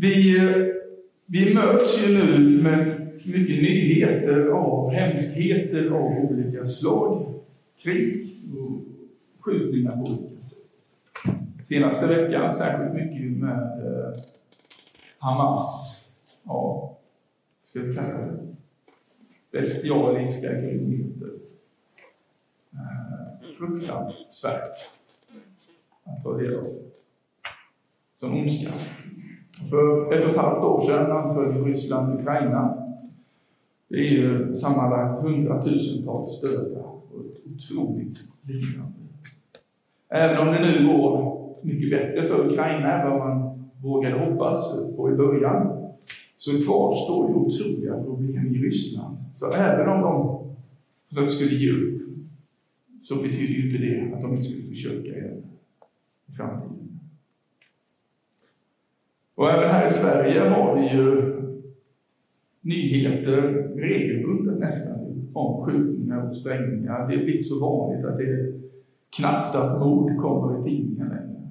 Vi, eh, vi möts ju nu med mycket nyheter av hemskheter av olika slag. Krig och skjutningar på olika sätt. Senaste veckan särskilt mycket med eh, Hamas. Ja, ska vi kalla det bestialiska grymheter. Eh, fruktansvärt att ta del av. Som ondska. För ett och ett halvt år sedan anföll Ryssland Ukraina. Det är ju sammanlagt hundratusentals döda och ett otroligt lidande. Även om det nu går mycket bättre för Ukraina än vad man vågade hoppas på i början, så kvarstår ju otroliga problem i Ryssland. Så även om de skulle ge upp, så betyder ju inte det att de inte skulle försöka igen i framtiden. Och även här i Sverige har vi ju nyheter regelbundet nästan om skjutningar och sprängningar. Det är blivit så vanligt att det är knappt att mord kommer i tidningen längre.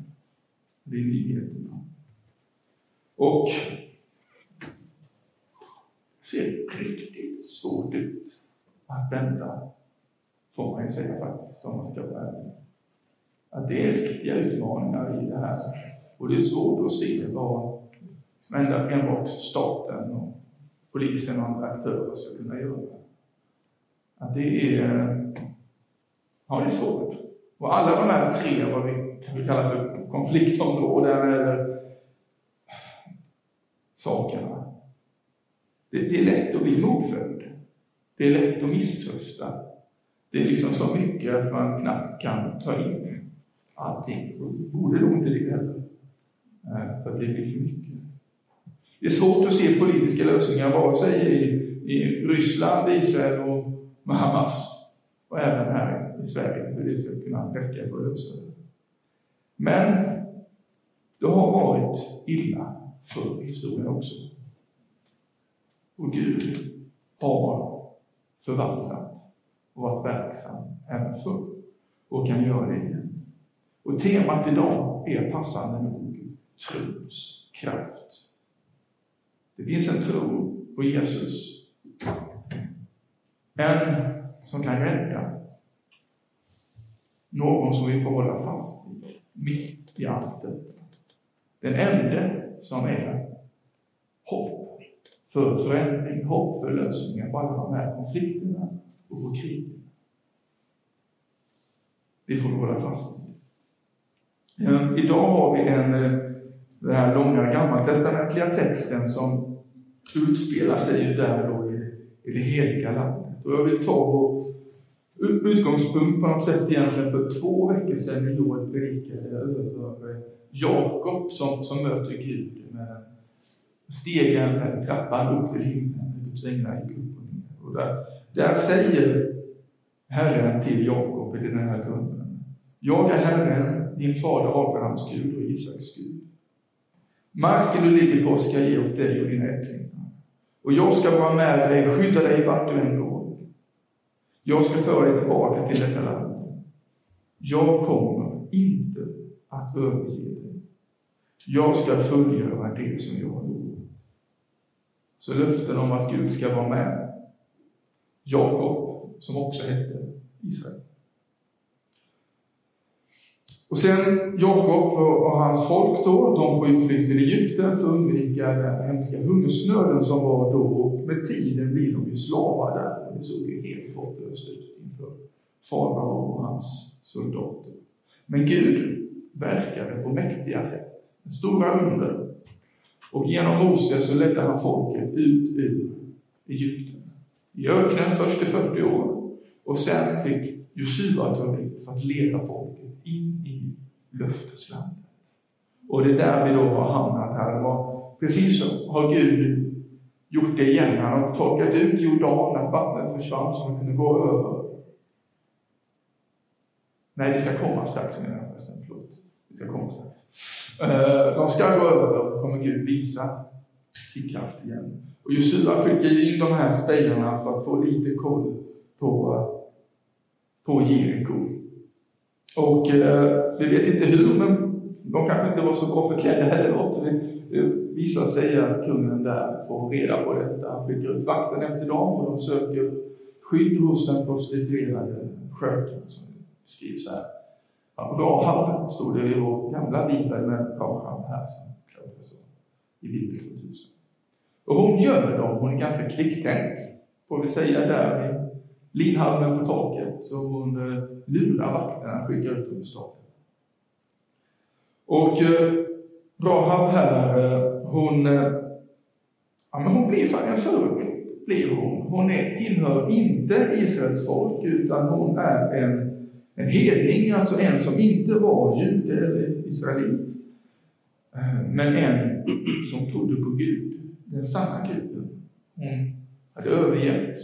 Det är nyheterna. Och det ser riktigt svårt ut att vända, får man ju säga faktiskt, om man ska vara ärlig. Att det är riktiga utmaningar i det här. Och det är svårt att se vad enbart staten och polisen och andra aktörer ska kunna göra. Att det är, ja, det är svårt. Och alla de här tre, vad vi kan kalla för konfliktområden eller sakerna, det, det är lätt att bli modföljd. Det är lätt att misströsta. Det är liksom så mycket att man knappt kan ta in allting. Borde då inte det heller. Eh, för det blir för mycket. Det är svårt att se politiska lösningar vare sig i, i Ryssland, Israel och med Hamas och även här i Sverige, hur det ska kunna räcka för att lösa det. Men det har varit illa för historien också. Och Gud har förvandlat och varit verksam även förr och kan göra det igen. Och temat idag är passande nog trons kraft. Det finns en tro på Jesus. En som kan rädda. Någon som vi får hålla fast i, mitt i allt detta. Den enda som är hopp för förändring, hopp för lösningar på alla de här konflikterna och på krigen. Det får vi hålla fast i. Ehm, idag har vi en eh, den här långa gammaltestamentliga texten som utspelar sig ju där då i, i det heliga landet. Och jag vill ta vår utgångspunkt på något sätt egentligen för två veckor sedan när Joel predikade över Jakob som, som möter Gud med stegen, eller trappan upp till himlen, med Guds änglar gick upp och ner. Och där, där säger Herren till Jakob i den här drömmen. Jag är Herren, din fader Abrahams Gud och Isaks Gud. Marken du ligger på ska jag ge åt dig och dina ättlingar. Och jag ska vara med dig och skydda dig vart du än går. Jag ska föra dig tillbaka till detta land. Jag kommer inte att överge dig. Jag ska fullgöra det som jag har gjort. Så löften om att Gud ska vara med Jakob, som också hette Israel. Och sen Jakob och hans folk då, de får ju fly till Egypten för att undvika den hemska hungersnöden som var då. Och med tiden blir de ju slavar där. Det såg ju helt hopplöst ut inför farao och hans soldater. Men Gud verkade på mäktiga sätt. Stora under. Och genom Moses så ledde han folket ut ur Egypten. I öknen först i 40 år. Och sen fick Josua ta för att leda folket in i löfteslandet. Och det är där vi då har hamnat här. Och precis så har Gud gjort det igen. Han har torkat ut Jordan, att vattnet försvann så man kunde gå över. Nej, det ska komma strax menar jag förresten. Förlåt. Det ska komma strax. Eh, de ska gå över, kommer Gud visa sin kraft igen. Och Josua skickar in de här spejarna för att få lite koll på, eh, på Jeriko. Och eh, vi vet inte hur, men de kanske inte var så bra förklädda heller Vissa säger det visar sig att kungen där får reda på detta. Han skickar ut vakten efter dem och de söker skydd hos den prostituerade skökan som skrivs här. Rahab stod det i vår gamla bibel med Rahab här som så, i bibel 2000. Och hon gömmer dem, hon är ganska kvicktänkt, får vi säga, där linhalmen på taket. Så hon lurar vakterna, skickar ut under i staden. Och eh, Rahab här, hon, eh, ja, men hon blir en förebild. Blir hon. Hon är, tillhör inte Israels folk, utan hon är en, en hedning, alltså en som inte var jude eller israelit. Eh, men en som trodde på Gud, den sanna guden. Hon hade övergett,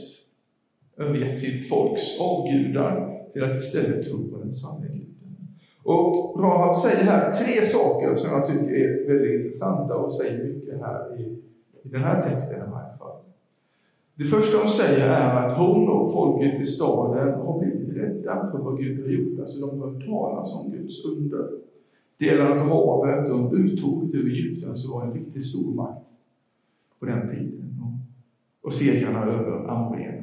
övergett sitt folks avgudar till att istället tro på den sanna Guden. Och Rahab säger här tre saker som jag tycker är väldigt intressanta och säger mycket här i, i den här texten i alla fall. Det första hon säger är att hon och folket i staden har blivit rädda för vad Gud har gjort. Alltså de har hört talas om Guds under. Delarna av havet och uttåget över Egypten som var en riktigt stor makt på den tiden. Och, och segrarna över Amorena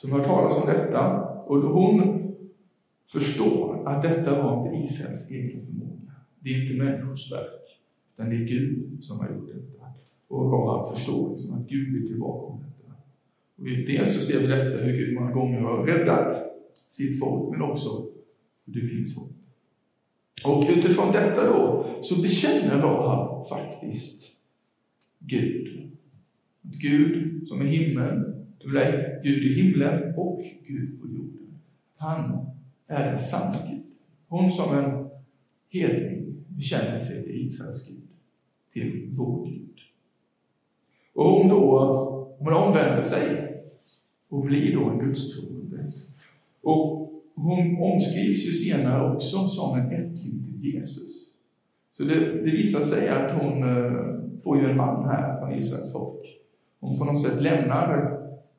som har hört talas om detta och hon förstår att detta var inte Israels egen förmåga. Det är inte människors verk, utan det är Gud som har gjort detta. Och Rahab förstår liksom att Gud är tillbaka om detta. Och dels så ser vi detta hur Gud många gånger har räddat sitt folk, men också hur det finns hopp. Och utifrån detta då, så bekänner Rahab faktiskt Gud. Gud som är himmel, Gud i himlen och Gud på jorden. Han är den sanna Gud. Hon som en hedning bekänner sig till Israels Gud, till vår Gud. Och hon då, hon omvänder sig och blir då en gudstroende. Och hon omskrivs ju senare också som en ättling till Jesus. Så det, det visar sig att hon eh, får ju en man här från Israels folk. Hon på något sätt lämnar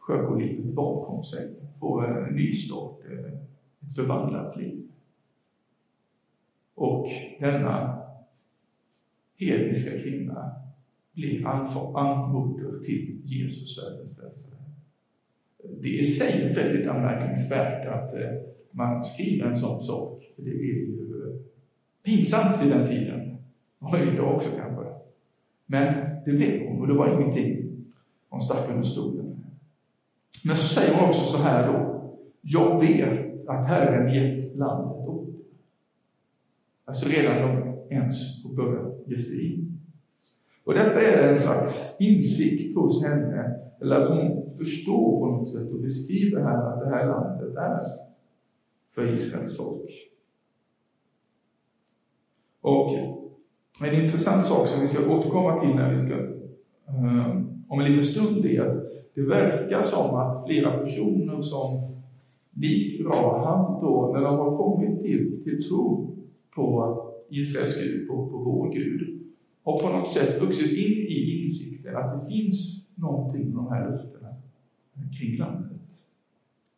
sjökolivet bakom sig, få en eh, ny start, eh, ett förvandlat liv. Och denna hedniska kvinna blir anmoder till Jesus världens. Det är i sig väldigt anmärkningsvärt att eh, man skriver en sån sak. Det är ju pinsamt i den tiden, och idag också kanske. Men det blev hon och det var ingenting hon stack under stolen. Men så säger hon också så här då. Jag vet att Herren gett landet åt Alltså redan de ens har börjat ge sig in. Och detta är en slags insikt hos henne, eller att hon förstår på något sätt och beskriver här att det här landet är för Israels folk. Och en intressant sak som vi ska återkomma till när vi ska, um, om en liten stund är att det verkar som att flera personer som likt Rahab då, när de har kommit till, till tro på Israels Gud, på, på vår Gud, har på något sätt vuxit in i insikten att det finns någonting med de här löftena kring landet.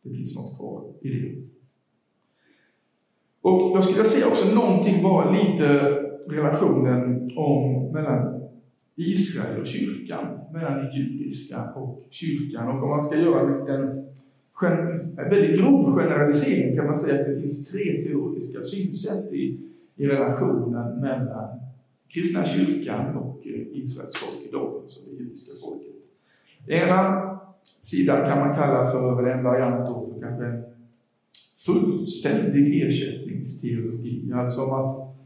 Det finns något kvar i det. Och jag skulle säga också någonting, bara lite relationen om mellan Israel och kyrkan, mellan det judiska och kyrkan. Och om man ska göra en liten en väldigt grov generalisering kan man säga att det finns tre teologiska synsätt i, i relationen mellan kristna kyrkan och eh, Israels folk idag, som det judiska folket. ena sidan kan man kalla för en variant för kanske fullständig ersättningsteologi, alltså om att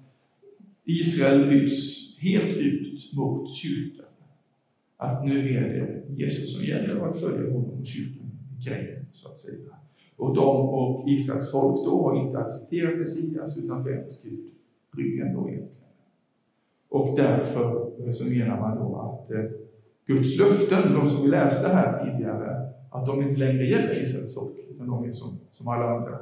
Israel byts helt ut mot kyrkan. Att nu är det Jesus som gäller och att följa honom och kyrkan grejen, så att säga. Och de och Israels folk då har inte accepterat Messias utan vänt Gud ryggen då egentligen. Och därför eh, så menar man då att eh, Guds löften, de som vi läste här tidigare, att de inte längre gäller Israels folk, utan de är som, som alla andra.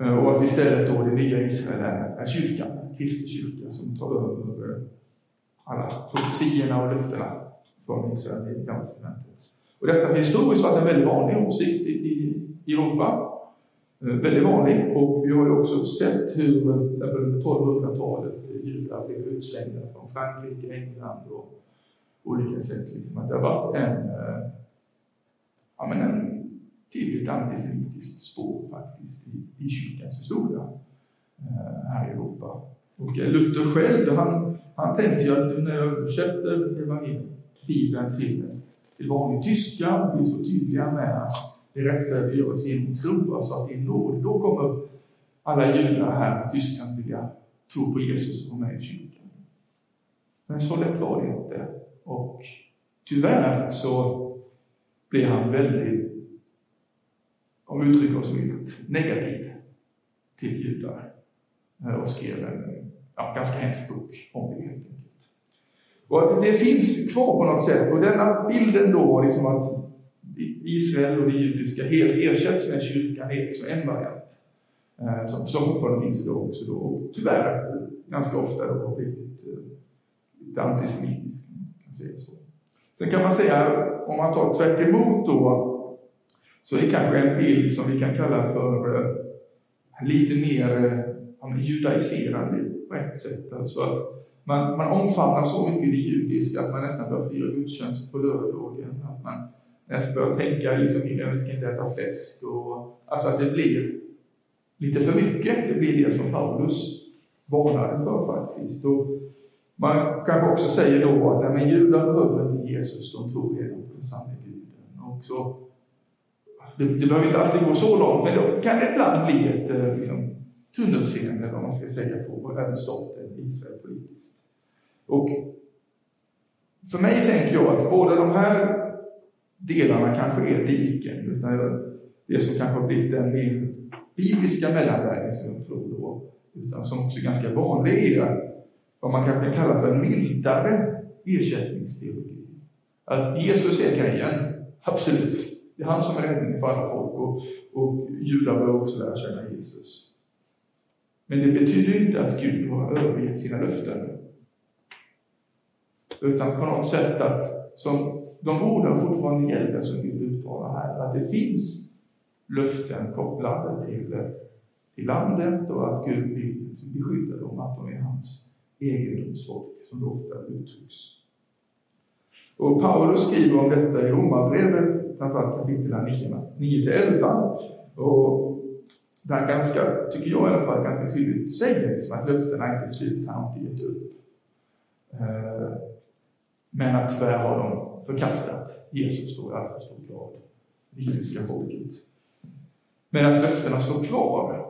Eh, och att istället då det nya Israel är, är kyrkan, Kristi kyrka, som tar över alla profetiorna och löftena från Israel i Gamla testamentet. Och detta har historiskt varit en väldigt vanlig åsikt i, i Europa. Eh, väldigt vanlig. Och vi har ju också sett hur, till exempel under 1200-talet, eh, judar blev utslängda från Frankrike, England och olika sätt. Liksom. Att det har varit en, eh, ja, men en tydligt antisemitiskt spår faktiskt i, i kyrkans historia här i Europa. Och Luther själv, han, han tänkte ju att när jag översätter Bibeln till, till vanlig tyska och blir så tydliga med att det rättfärdiggörs genom tro, alltså att det är nåd, då kommer alla judar här i Tyskland vilja tro på Jesus och vara med i kyrkan. Men så lätt var det inte. Och tyvärr så blev han väldigt, om vi uttrycker oss milt, negativ till judar och skrev en ja, ganska hemsk bok om det helt enkelt. Och att det finns kvar på något sätt. Och denna bilden då, liksom att Israel och det judiska helt ersätts med kyrkan, är liksom en variant. Eh, som, som fortfarande finns idag också då, och tyvärr ganska ofta då har blivit eh, lite antisemitisk. Kan säga så. Sen kan man säga, om man tar tvärt emot då, så är kanske en bild som vi kan kalla för eh, lite mer eh, judaiserande på ett sätt. Alltså att man, man omfamnar så mycket det judiska att man nästan börjar fira gudstjänst på lördagen. Att man nästan börjar tänka liksom, vi ska inte äta fläsk. Och, alltså att det blir lite för mycket. Det blir det som Paulus varnade för faktiskt. Och man kanske också säger då att men judar behöver inte Jesus, de tror redan på den sanna guden. Och så, det, det behöver inte alltid gå så långt, men då kan det ibland bli ett eh, liksom, tunnelseende, eller vad man ska säga, och även staten Israel politiskt. Och för mig tänker jag att båda de här delarna kanske är diken, utan det som kanske har blivit den mer bibliska mellanvägen som jag tror då, utan som också är ganska vanlig är vad man kanske kallar kalla för en mildare ersättningsteologi. Att Jesus är grejen, absolut. Det är han som är räddningen för alla folk och, och judar bör också lära känna Jesus. Men det betyder inte att Gud har övergett sina löften. Utan på något sätt att, som de orden fortfarande gäller som Gud uttalar här, att det finns löften kopplade till, till landet och att Gud vill beskydda dem, att de är hans egendomsfolk, som det ofta uttrycks. Och Paulus skriver om detta i Romarbrevet, framförallt kapitel 9-11. Och där ganska, tycker jag i alla fall, ganska tydligt säger liksom att löftena inte är slut, han har inte gett upp. Eh, men att tyvärr har de förkastat Jesus då i alltför stor grad, det judiska folket. Men att löftena står kvar.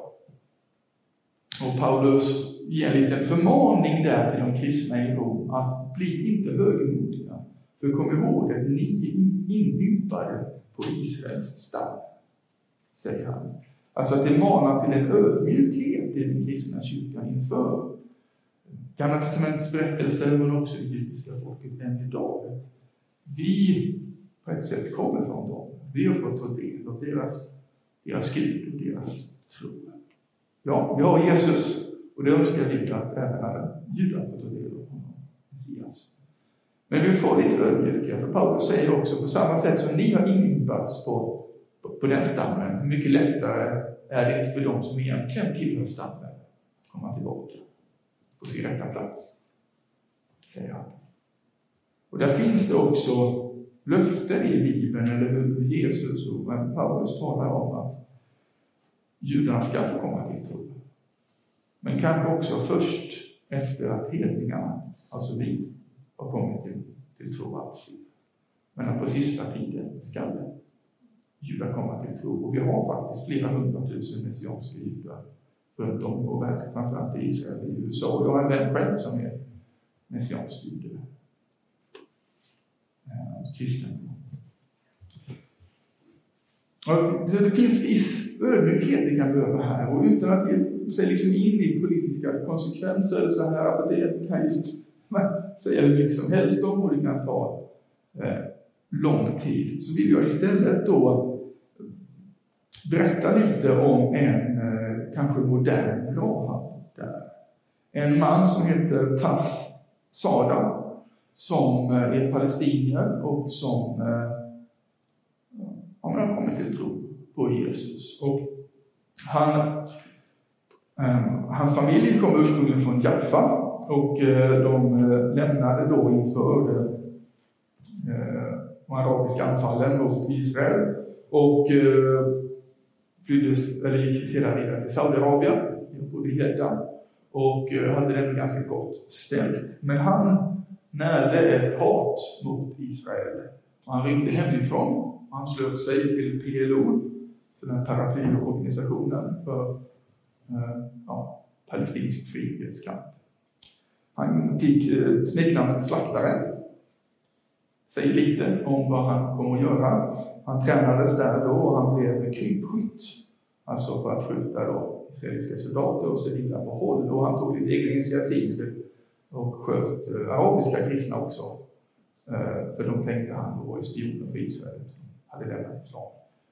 Och Paulus ger en liten förmaning där till de kristna i Rom att bli inte högmodiga. För kom ihåg att ni är inympade på Israels stam, säger han. Alltså att det manar till en ödmjukhet i den kristna kyrkan inför Gamla testamentets berättelser, men också det judiska folket än idag. Vi på ett sätt kommer från dem. Vi har fått ta del av deras, deras Gud och deras tro. Ja, vi har Jesus och det önskar vi att även alla judar får ta del av honom, Messias. Men vi får lite ödmjuka, för Paulus säger också på samma sätt som ni har inbörts på, på, den stammen, hur mycket lättare är det inte för dem som egentligen tillhör stammen att komma tillbaka på sin rätta plats, säger han. Och där finns det också löften i Bibeln, eller hur Jesus och Paulus talar om att judarna ska få komma till tro. Men kanske också först efter att hedningarna, alltså vi, har kommit till, till tro absolut. Men att på sista tiden ska det judar komma till tro. Och vi har faktiskt flera hundratusen messianska judar runt om i vår värld, framförallt i Israel och i USA. Och jag har en vän själv som är messiansk jude. Eh, kristen. Så det finns viss ödmjukhet vi kan behöva här och utan att ge sig liksom in i politiska konsekvenser så här, för det kan just säga hur mycket som helst om och det kan ta eh, lång tid. Så vill jag istället då berätta lite om en eh, kanske modern Rahab där. En man som heter Tass Sada som eh, är palestinier och som eh, ja, har kommit till tro på Jesus. Och han, hans familj kom ursprungligen från Jaffa och de lämnade då inför de arabiska anfallen mot Israel och flydde, eller gick sedan vidare till Saudiarabien, bodde i Jeddah och eh, hade det ganska gott ställt. Men han närde ett hat mot Israel. Han rymde hemifrån, han slöt sig till PLO, den här paraplyorganisationen för eh, ja, palestinsk frihetskamp. Han fick eh, smeknamnet Slaktaren. Säger lite om vad han kommer att göra. Han tränades där då och han blev krypskytt. Alltså för att skjuta då israeliska soldater och civila på håll. Och han tog lite egna initiativ och sköt eh, arabiska kristna också. Eh, för de tänkte han då var spioner för Israel, hade lämnat islam.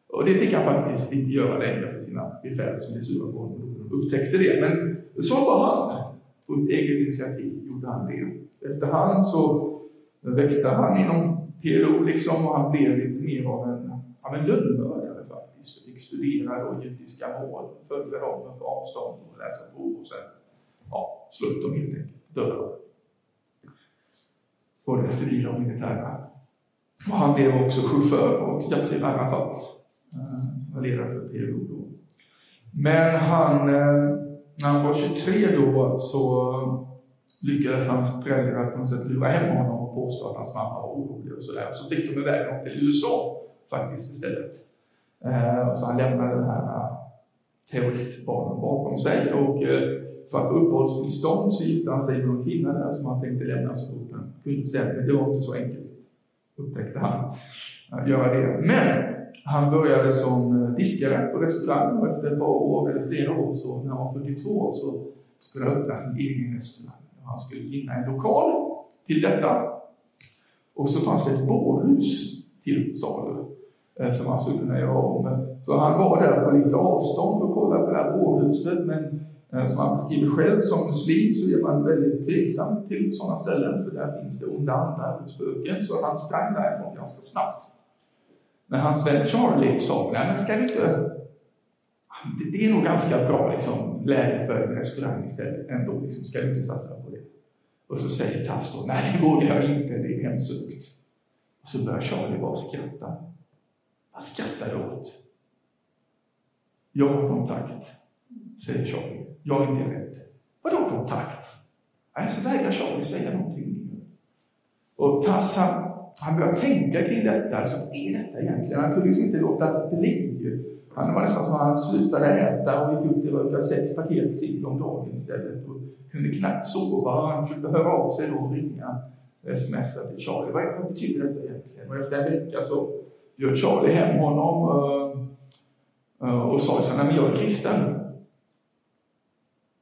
Och det fick han faktiskt inte göra längre för sina befäl som blev sura på honom. Upptäckte det. Men så var han. På ett eget initiativ gjorde han det. Efterhand så växte han inom PLO liksom och han blev lite mer av en, ja, men lönnmördare faktiskt. Fick studera då judiska mål, följde dem på avstånd och läsa på och sen ja, slut dem helt enkelt döda. Både civila och militära. Och han blev också chaufför åt Yassir Arafat, eh, var ledare för PLO då. Men han, eh, när han var 23 då så lyckades hans föräldrar på något sätt lura hem honom och påstå att hans mamma var orolig och sådär. Så fick de iväg honom till USA faktiskt istället. Eh, så han lämnade den här eh, terroristbarnen bakom sig och eh, för att få uppehållstillstånd så gifte han sig med en kvinna där som han tänkte lämna så fort han kunde. Men det var inte så enkelt, upptäckte han, att göra det. Men han började som eh, diskare på restaurang och efter ett par år, eller flera år, så när han var 42 år, så skulle han öppna sin egen restaurang. Han skulle finna en lokal till detta. Och så fanns det ett bårhus till salu som han skulle kunna göra om. Så han var där på lite avstånd och kollade på det här bårhuset, men eh, som han beskriver själv som muslim så är man väldigt tveksam till sådana ställen för där finns det onda andar och spöken så han sprang därifrån ganska snabbt. Men hans vän Charlie sa, nej men ska du inte... Det är nog ganska bra liksom, läge för en restaurang istället ändå, liksom, ska du inte satsa på det? Och så säger Tass då, nej det vågar jag inte, det är hemsökt. Och så börjar Charlie bara skratta. Han skrattade åt? Jag har kontakt, säger Charlie. Jag är inte rädd. Vadå kontakt? Nej, så vägrar Charlie säga någonting. Och Tass, han, han börjar tänka kring detta. Liksom, vad är detta egentligen? Han kunde ju inte låta bli. Han var nästan som att han slutade äta och gick ut till röka sex paket sill om dagen istället. Och kunde knappt sova. Han försökte höra av sig då och ringa smsa till Charlie. Vad betyder detta egentligen? Och efter en vecka så bjöd Charlie hem honom eh, eh, och, sa så här, jag är kristen.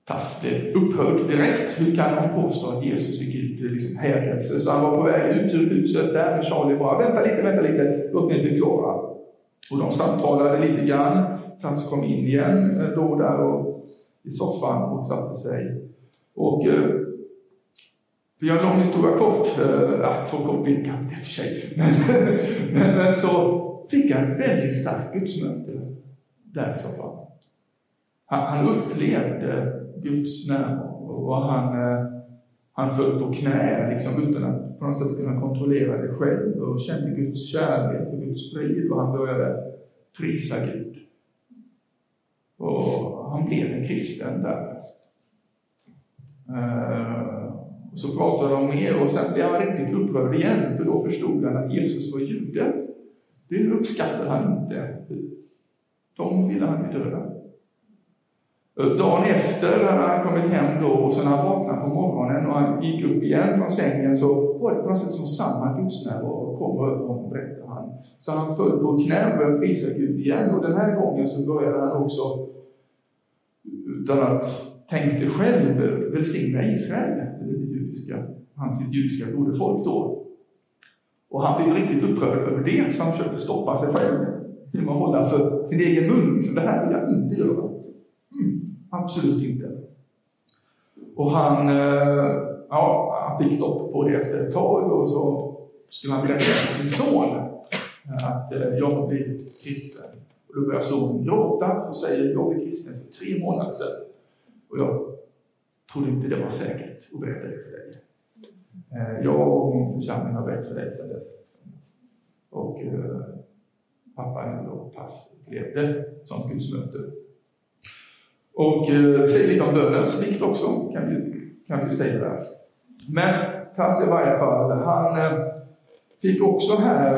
Tass blev upphörde direkt. Hur kan han påstå att Jesus är Gud? Liksom hädelse. Så han var på väg ut ur huset där, men Charlie bara, vänta lite, vänta lite, låt mig förklara. Och de samtalade lite grann. Tass kom in igen låg då där och, i soffan och satte sig. Och vi för jag en lång historia kort, äh, så kort blir det kanske i och för sig, men, men, men så fick han ett väldigt starkt gudsmöte där i soffan. Han, han upplevde Guds närvaro och han, eh, han föll på knä liksom, utan att på något sätt kunna kontrollera det själv och kände Guds kärlek och Guds frid och han började prisa Gud. Och han blev en kristen där. Uh, och så pratade de mer och sen blev han riktigt upprörd igen för då förstod han att Jesus var jude. Det uppskattade han inte. De ville han ju döda. Dagen efter hade han kommit hem då och sen när han vaknade på morgonen och han gick upp igen från sängen så var det på något sätt som samma gudsnärvaro kom över honom, berättar han. Så han föll på knä och började prisa Gud igen och den här gången så började han också, utan att tänka själv, välsigna Israel, judiska, hans sitt judiska broderfolk då. Och han blev riktigt upprörd över det, så han försökte stoppa sig själv genom att hålla för sin egen mun. Så det här vill jag inte göra. Mm. Absolut inte. Och han, eh, ja, han fick stopp på det efter ett tag och så skulle han vilja berätta för sin son eh, att eh, jag har blivit kristen. Och då börjar sonen gråta och säger jag blev kristen för tre månader sedan. Och jag trodde inte det var säkert att berätta det för dig. Eh, jag och min församling har bett för dig sedan dess. Och eh, pappa ändå pass upplevde som gudsmöte. Och eh, säger lite om bönens vikt också, kan du, kan du säga där. Men Tass i varje fall, han eh, fick också här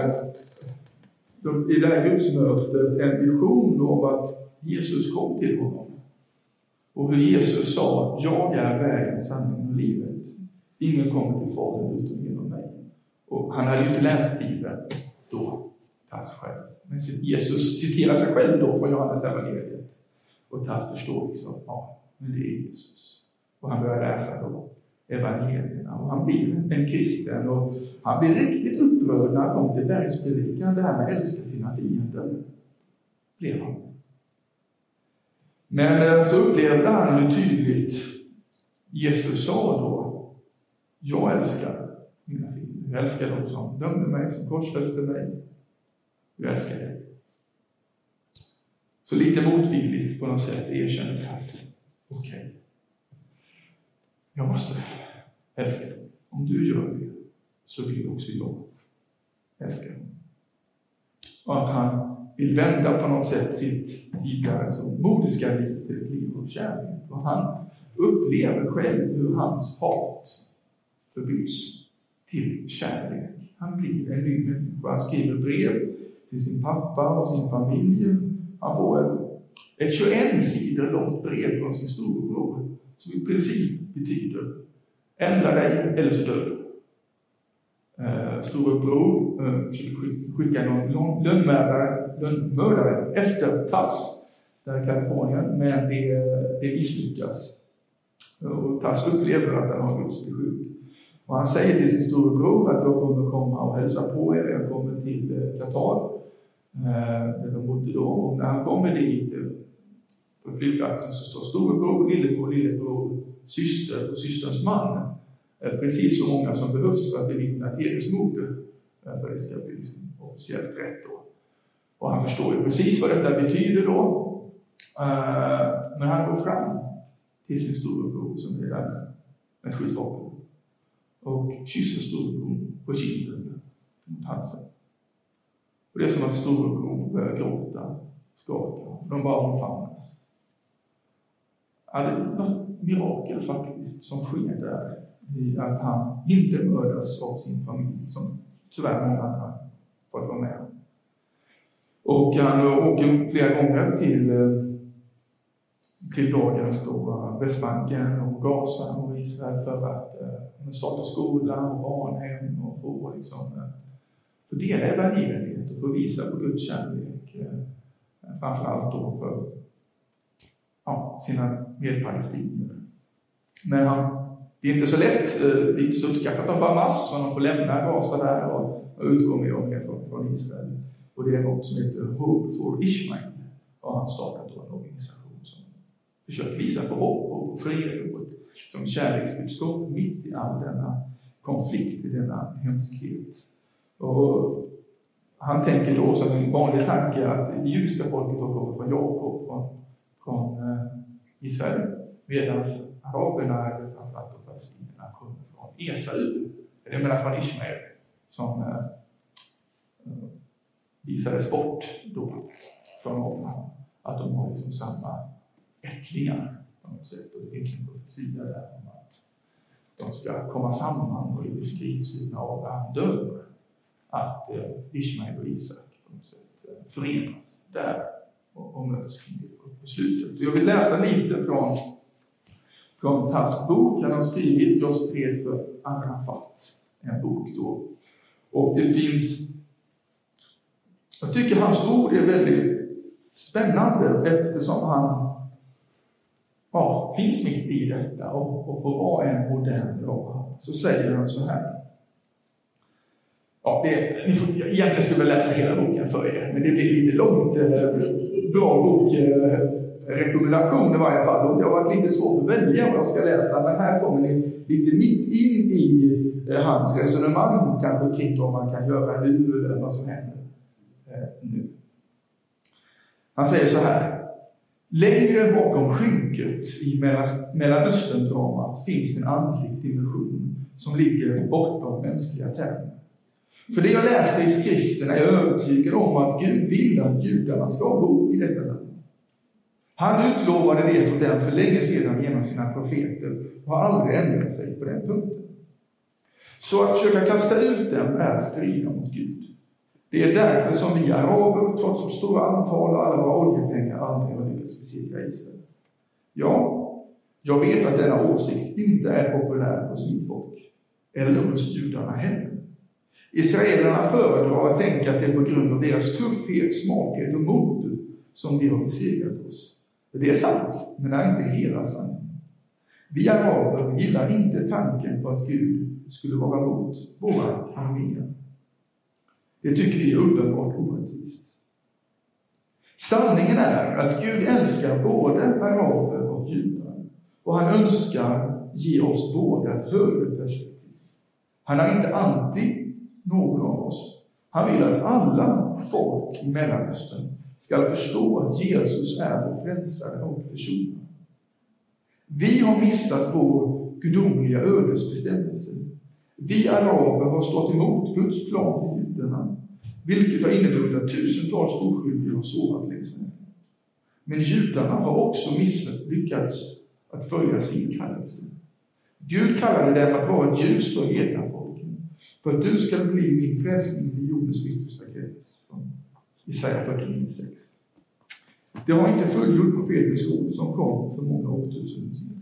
i det här gudsmötet en vision om att Jesus kom till honom. Och hur Jesus sa, jag är vägen, sanningen och livet. Ingen kommer till Fadern utom genom mig. Och han hade ju inte läst Bibeln då, Tass själv. Men Jesus citerar sig själv då från Johannes evangeliet. Och Tass förstår liksom, ja, men det är Jesus. Och han börjar läsa då evangelierna och han blir en kristen och han blir riktigt upprörd när han kommer till bergspredikan, det här med att älska sina fiender. Blev han. Men så upplevde han ju tydligt, Jesus sa då, jag älskar mina fiender. Jag älskar dem som dömde mig, som korsfäste mig. Jag älskar dig. Så lite motvilligt på något sätt erkänner Tass, okej, okay. jag måste älska dig. Om du gör det, så vill också jag älska dem. Och att han vill vända på något sätt sitt tidigare så modiska liv till ett liv av kärlek. Och han upplever själv hur hans hat förbyts till kärlek. Han blir en ny människa. Han skriver brev till sin pappa och sin familj. Han får ett 21 sidor långt brev från sin storebror som i princip betyder ändra dig eller så dör du. Eh, storebror eh, skickar någon lönnmördare, lönnmördare efter Tass där i Kalifornien, men det, det misslyckas. Och Tass upplever att han har Guds beskydd. Och han säger till sin storebror att jag kommer komma och hälsa på er, jag kommer till eh, Qatar, eh, där de bodde då. Och när han kommer dit eh, på flygplatsen så står storebror, lillebror, lillebror, syster och systerns man. Precis så många som behövs för att bevittna ett hedersmord, för det ska bli liksom officiellt rätt då. Och han förstår ju precis vad detta betyder då. Eh, när han går fram till sin storebror som är där med ett skjutvapen och kysser storebror på kinden mot halsen. Och det är som att storebror börjar gråta, skaka. De bara omfamnas. Ja, det är något mirakel faktiskt som sker där i att han inte mördas av sin familj, som tyvärr många andra fått vara med om. Och han åker flera gånger till eh, till dagens då Västbanken och Gaza och Israel för att eh, starta skola och barnhem och få liksom, eh, få dela evangeliet och få visa på Guds kärlek. Framförallt då för ja, sina medpalestinier. Men han, det är inte så lätt, det är inte så uppskattat av Hamas, så han får lämna Gaza där och, och utgå med från Israel. Och det är något som heter Hope for Ishmael, har han startat då en organisation som försöker visa på hopp och på fred och som kärleksbudskap mitt i all denna konflikt, i denna hemskhet. Och han tänker då som en vanlig tanke att det judiska folket har kommit från Jakob, från, från eh, Israel, medan araberna, eller framförallt palestinierna, kommer från Esau, eller menar från Ismael, som eh, visades bort då från honom, Att de har liksom samma ättlingar på något sätt. Och det finns en profetia där om att de ska komma samman och det beskrivs hur när Abraham dör att eh, Ishmael och Isak på något sätt eh, förenas där och, och möts kring det beslutet. Jag vill läsa lite från, från Tass bok. Han har skrivit Jag stred för Arafat, en bok då. Och det finns jag tycker hans ord är väldigt spännande eftersom han ja, finns mitt i detta och, och får vara en modern lag. Så säger han så här. Ja, det, ni får, egentligen skulle jag läsa hela boken för er, men det blir lite långt. Eh, bra bok, eh, rekommendation i varje fall. Och det har varit lite svårt att välja vad jag ska läsa, men här kommer ni lite mitt in i eh, hans resonemang kanske kring vad man kan göra nu eller vad som händer Eh, nu. Han säger så här. Längre bakom skynket i Mellanöstern-dramat finns en andlig dimension som ligger bortom mänskliga termer. För det jag läser i skriften är jag övertygad om att Gud vill att judarna ska bo i detta land. Han utlovade det till dem för länge sedan genom sina profeter och har aldrig ändrat sig på den punkten. Så att försöka kasta ut dem är att strida mot Gud. Det är därför som vi araber, trots vårt stora antal och alla våra oljepengar, aldrig har lyckats besegra Israel. Ja, jag vet att denna åsikt inte är populär hos mitt folk, eller hos judarna heller. Israelerna föredrar att tänka att det är på grund av deras tuffhet, smakhet och mod som de har besegrat oss. Det är sant, men det är inte hela sanningen. Vi araber gillar inte tanken på att Gud skulle vara mot våra arméer. Det tycker vi är uppenbart orättvist. Sanningen är att Gud älskar både araber och judar och han önskar ge oss båda ett högre perspektiv. Han är inte anti någon av oss. Han vill att alla folk i Mellanöstern ska förstå att Jesus är vår frälsare och försonare. Vi har missat vår gudomliga ödesbestämmelse. Vi araber har stått emot Guds plan för vilket har inneburit att tusentals oskyldiga har sårat längs med. Men judarna har också misslyckats att följa sin kallelse. Gud kallade dem att vara ett ljus för hela folken, för att du ska bli min frälsning till jordens yttersta gräns. Jesaja 49.6. Det har inte fullgjort profetisk ord som kom för många årtusenden sedan.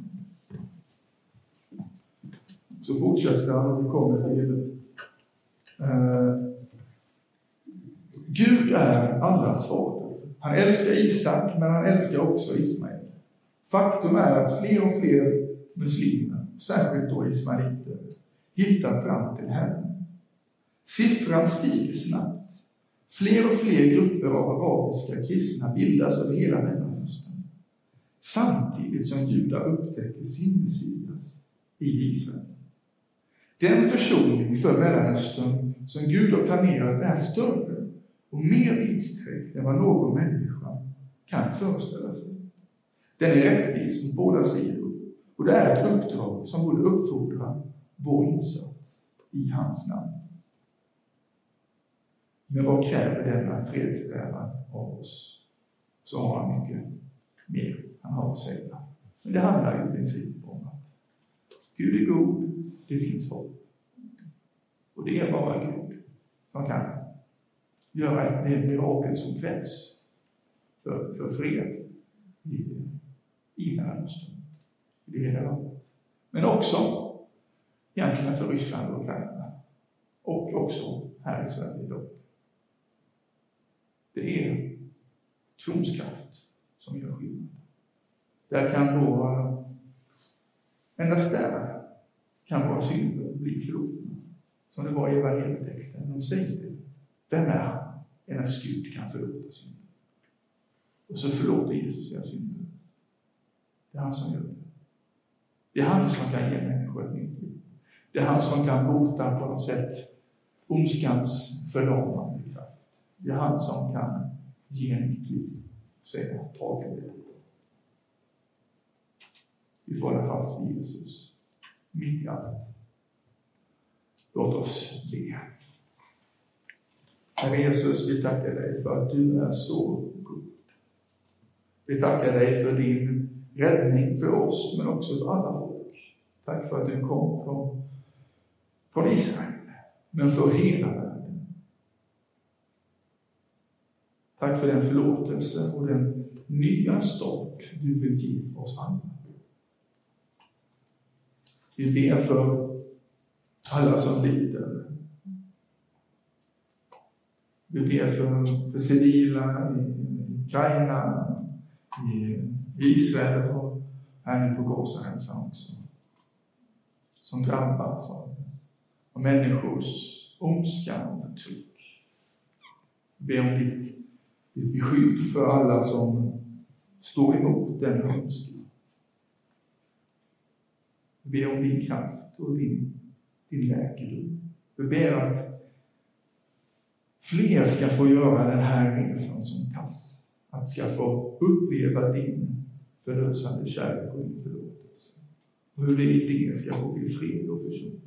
Så fortsätter han och vi kommer till uh, eh, Gud är allas fader. Han älskar Isak, men han älskar också Ismael. Faktum är att fler och fler muslimer, särskilt då ismaeliter, hittar fram till Herren. Siffran stiger snabbt. Fler och fler grupper av arabiska kristna bildas över hela Mellanöstern. Samtidigt som judar upptäcker sin Messias i Israel. Den försoning för Mellanöstern som Gud har planerat är större och mer vidsträckt än vad någon människa kan föreställa sig. Den är rättvis mot båda sidor och det är ett uppdrag som borde uppfordra vår insats i hans namn. Men vad kräver denna fredssträvan av oss? Så har han mycket mer han har att säga. Men det handlar ju i princip om att Gud är god, det finns hopp. Och det är bara Gud som kan göra det mirakel som krävs för, för fred i, i Mellanöstern, i det hela landet. Men också egentligen för Ryssland och Ukraina. Och också här i Sverige idag. Det är trons kraft som gör skillnad. Där kan då, endast där, kan våra synder bli förlåtna. Som det var i evangelietexten. De säger, vem är han? Endast Gud kan förlåta synder. Och så förlåter Jesus era synder. Det är han som gör det. Det är han som kan ge människor ett nytt liv. Det är han som kan bota på något sätt ondskans förlamande kraft. Det är han som kan ge nytt liv. Säga, ta det. Vi får hålla fast vid Jesus mitt i allt. Låt oss be. Herre Jesus, vi tackar dig för att du är så god. Vi tackar dig för din räddning för oss, men också för alla folk. Tack för att du kom från, från Israel, men för hela världen. Tack för den förlåtelse och den nya start du vill ge oss alla. Vi ber för alla som lider. Vi ber för, för civila i Ukraina, i Israel och här nu på Gazaremsan också. Som drabbas av, av människors ondska och förtryck. Vi ber om ditt, ditt beskydd för alla som står emot den ondskan. Vi ber om din kraft och din, din läkedom. Vi ber att fler ska få göra den här resan som pass. att ska få uppleva din förlösande kärlek och din förlåtelse. Och hur det i det ska få bli fred och försoning.